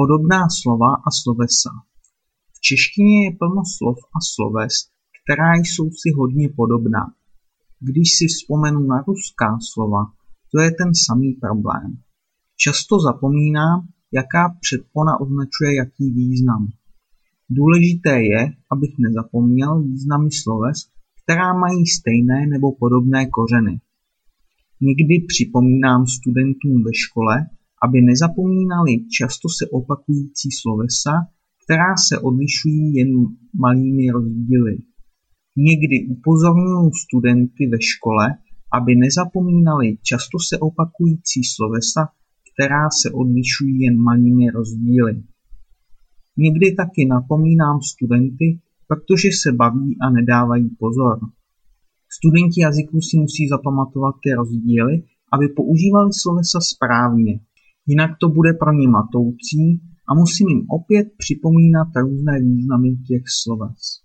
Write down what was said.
Podobná slova a slovesa V češtině je plno slov a sloves, která jsou si hodně podobná. Když si vzpomenu na ruská slova, to je ten samý problém. Často zapomínám, jaká předpona označuje jaký význam. Důležité je, abych nezapomněl významy sloves, která mají stejné nebo podobné kořeny. Někdy připomínám studentům ve škole, aby nezapomínali často se opakující slovesa, která se odlišují jen malými rozdíly. Někdy upozorňuji studenty ve škole, aby nezapomínali často se opakující slovesa, která se odlišují jen malými rozdíly. Někdy taky napomínám studenty, protože se baví a nedávají pozor. Studenti jazyků si musí zapamatovat ty rozdíly, aby používali slovesa správně. Jinak to bude pro ně matoucí a musím jim opět připomínat různé významy těch sloves.